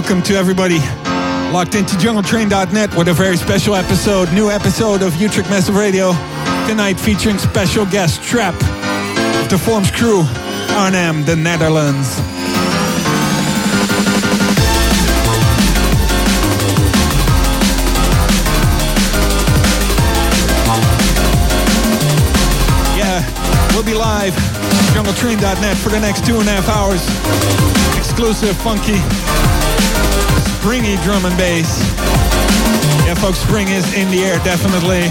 welcome to everybody locked into jungletrain.net with a very special episode, new episode of Utrecht Massive Radio. Tonight featuring special guest Trap of the Forms crew, Arnhem, the Netherlands. Yeah, we'll be live jungletrain.net for the next two and a half hours exclusive, funky, springy drum and bass. Yeah, folks, spring is in the air, definitely.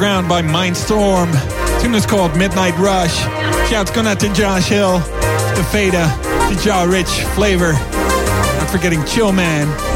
The background by Mindstorm. Tune is called Midnight Rush. Shouts going out to Josh Hill, to Fada, to Jaw Rich, Flavor. Not forgetting Chill Man.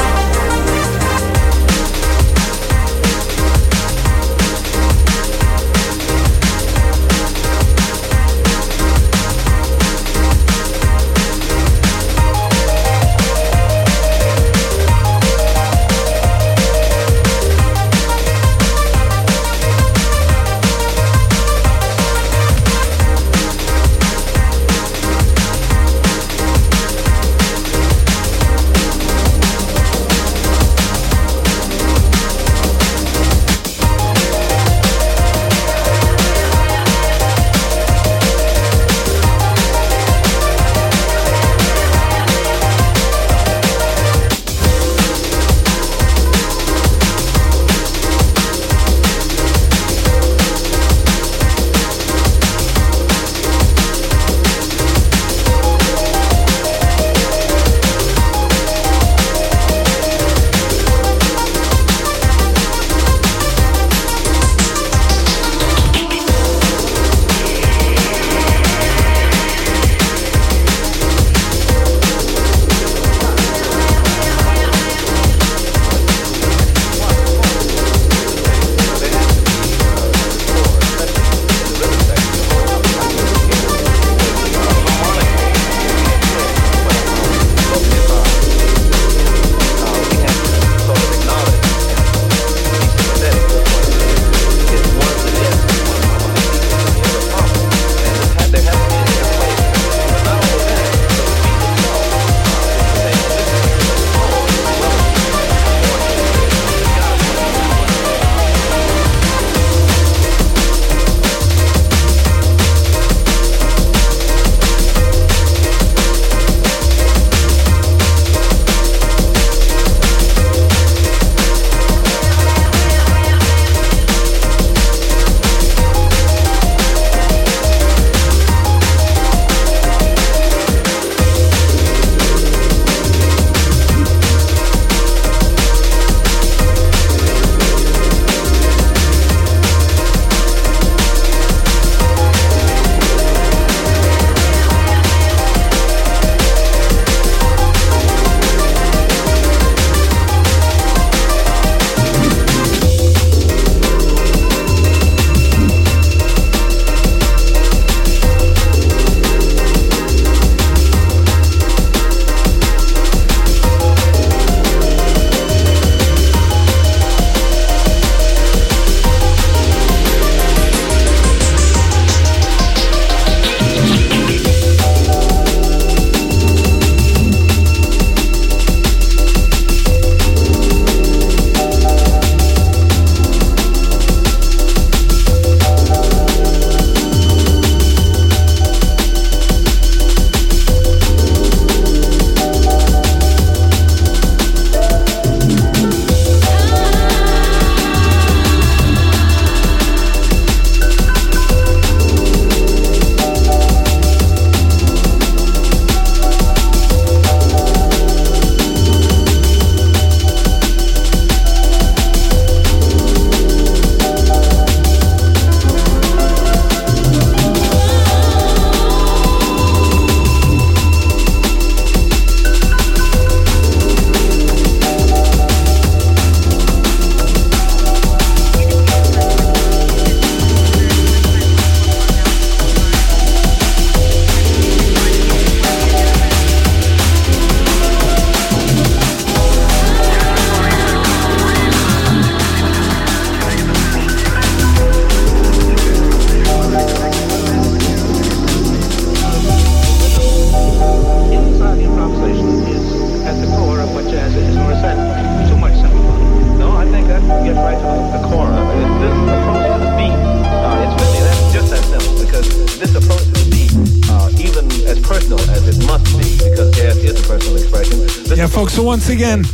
again.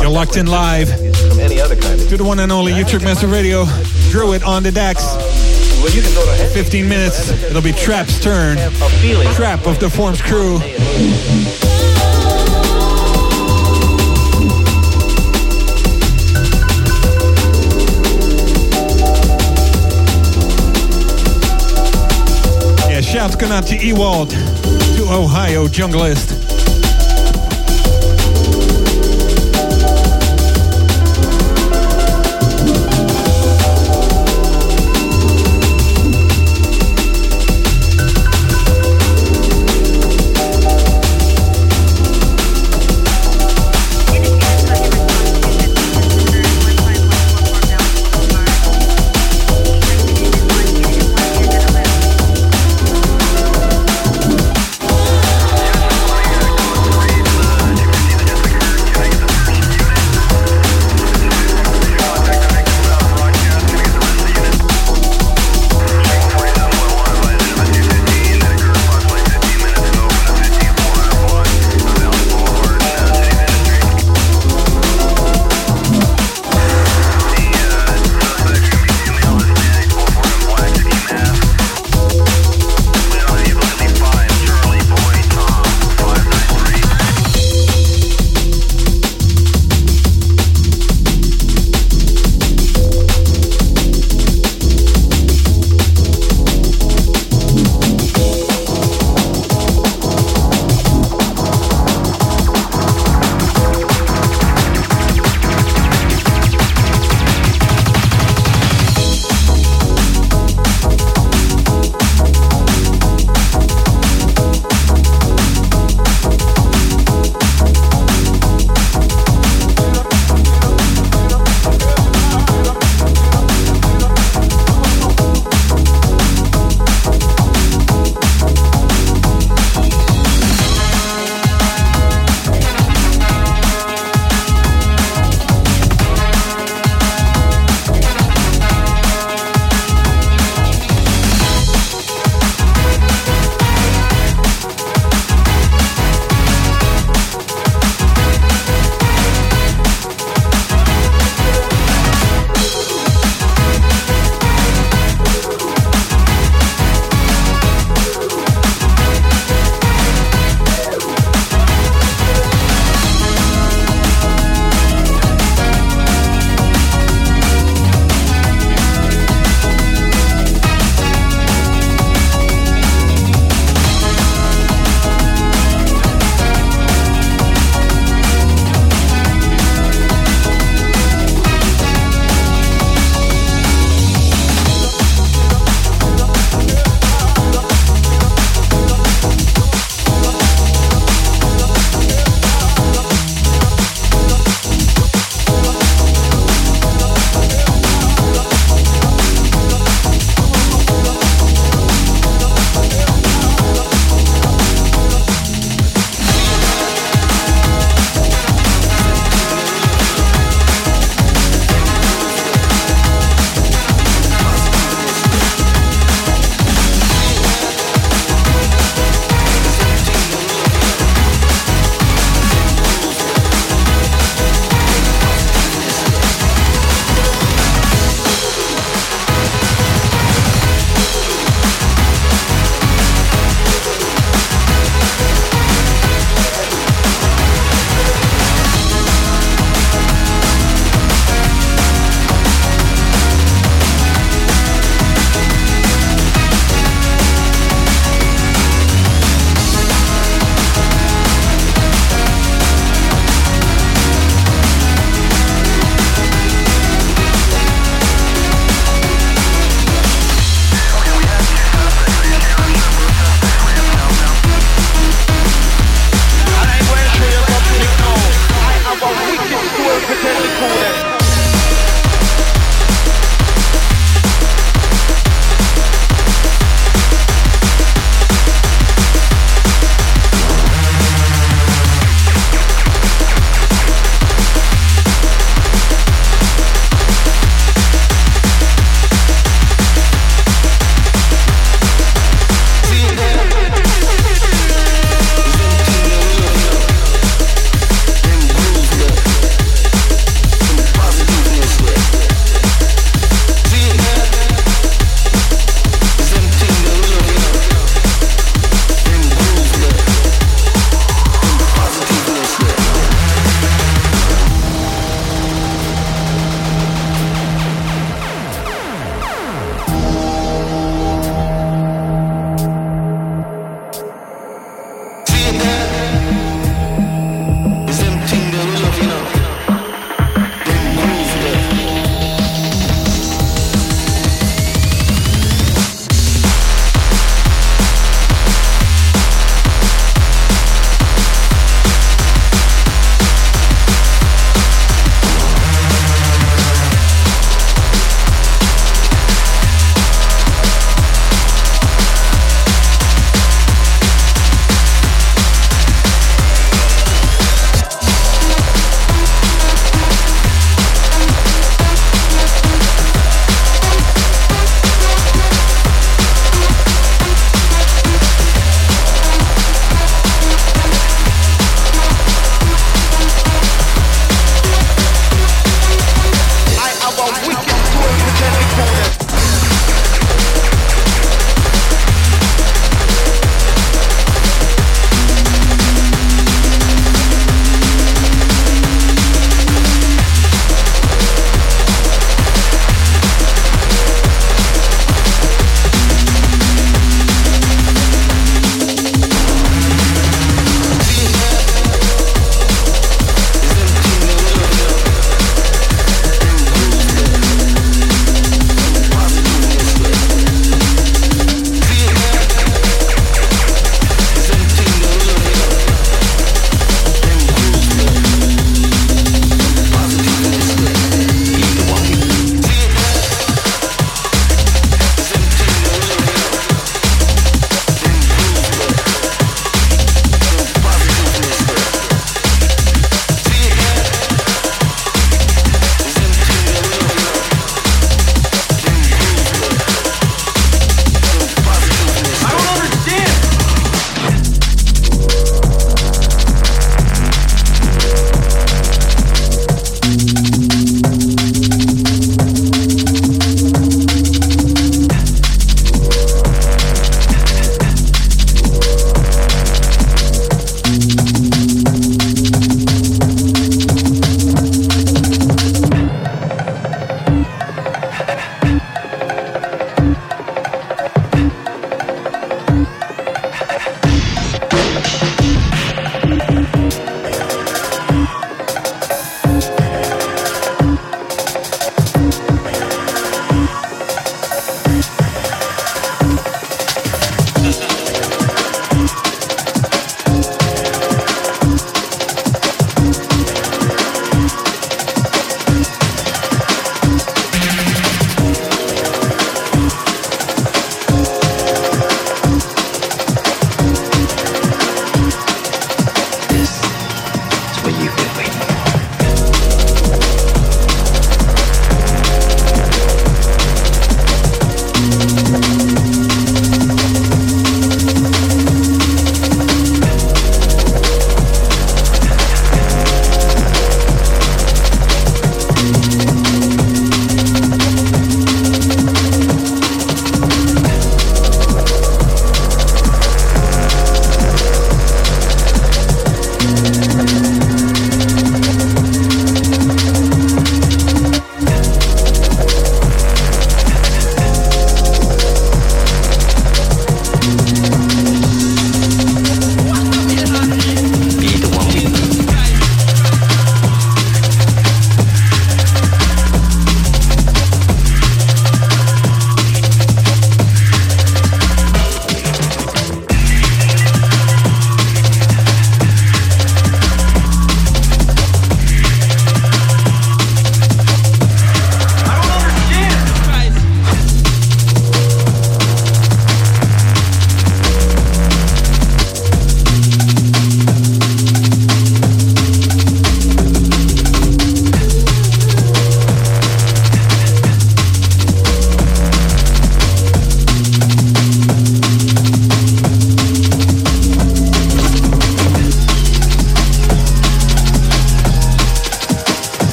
You're locked in live to the one and only Utrecht Massive Radio. Drew it on the decks. 15 minutes. It'll be Trap's turn. Trap of the Forms crew. Yeah, shouts going out to Ewald, to Ohio Junglist.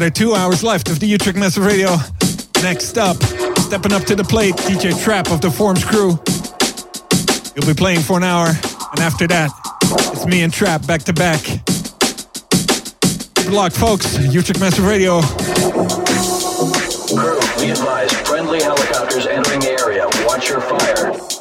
Another two hours left of the Utrecht Massive Radio. Next up, stepping up to the plate, DJ Trap of the Forms crew. He'll be playing for an hour, and after that, it's me and Trap back to back. Good luck, folks. Utrecht Massive Radio. Crew, be advised, friendly helicopters entering the area. Watch your fire.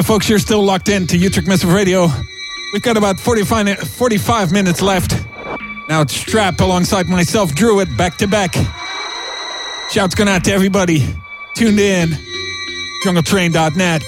Yeah, folks, you're still locked in to Utrecht Massive Radio. We've got about 45, 45 minutes left. Now it's Strap alongside myself, Druid, back to back. Shouts going out to everybody tuned in. JungleTrain.net.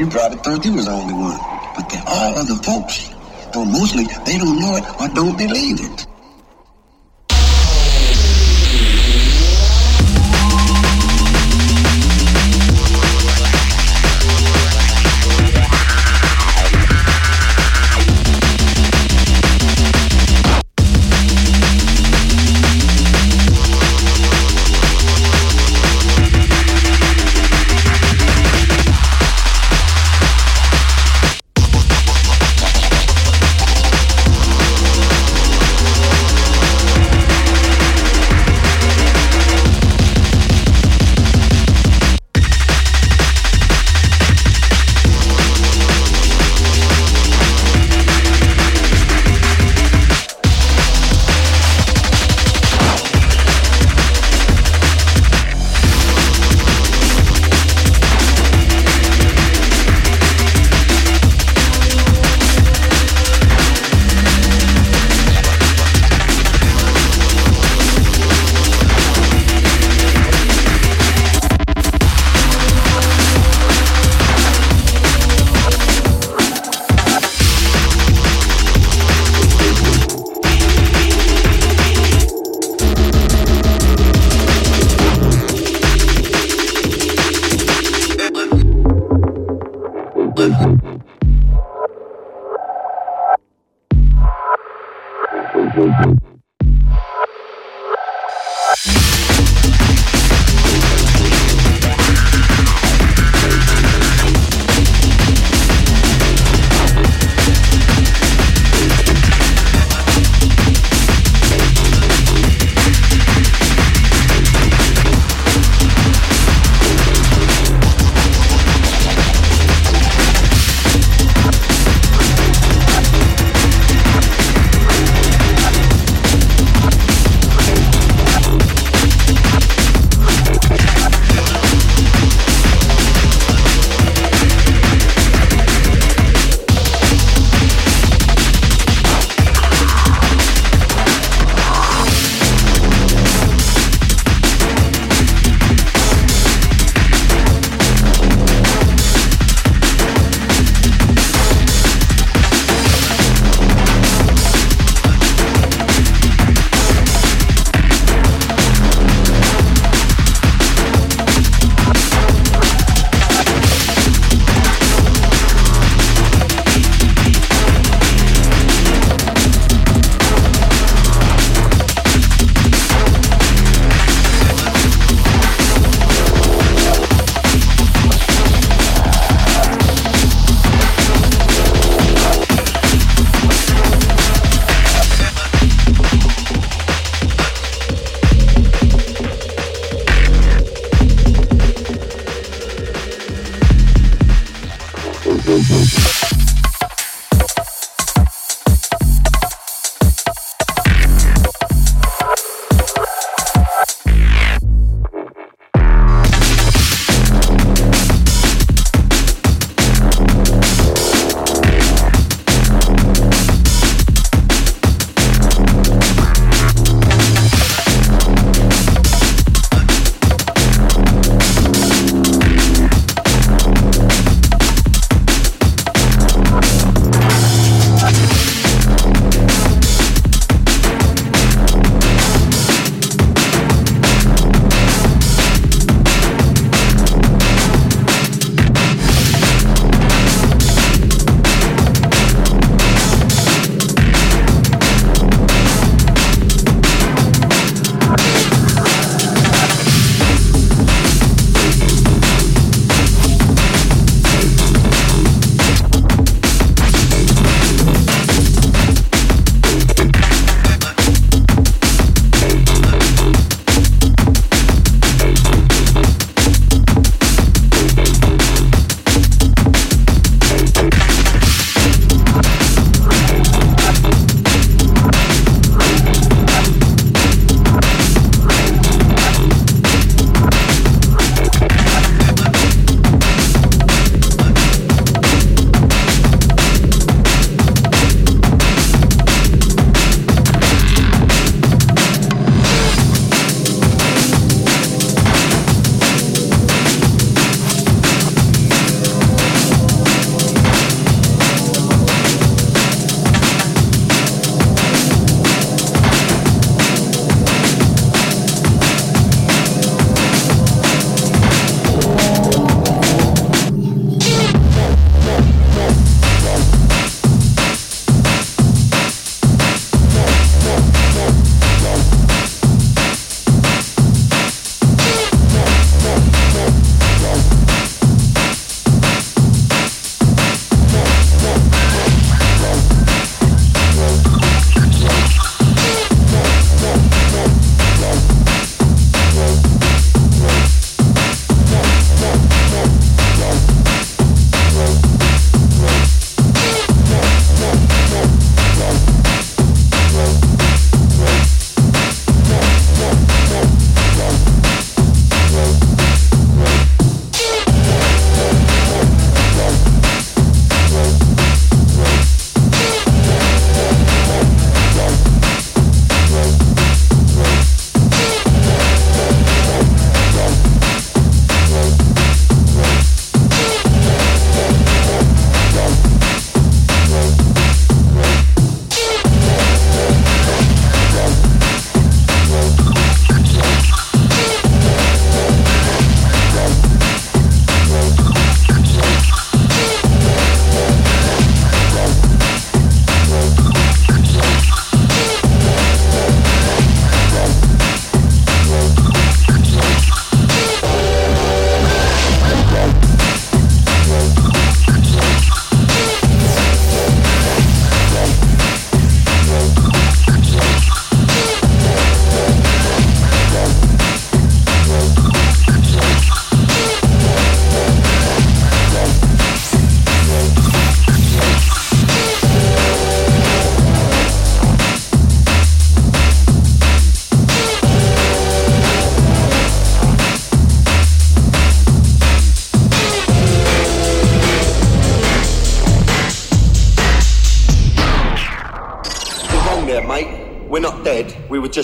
You probably thought you was the only one. But there are other folks. Though mostly they don't know it or don't believe it.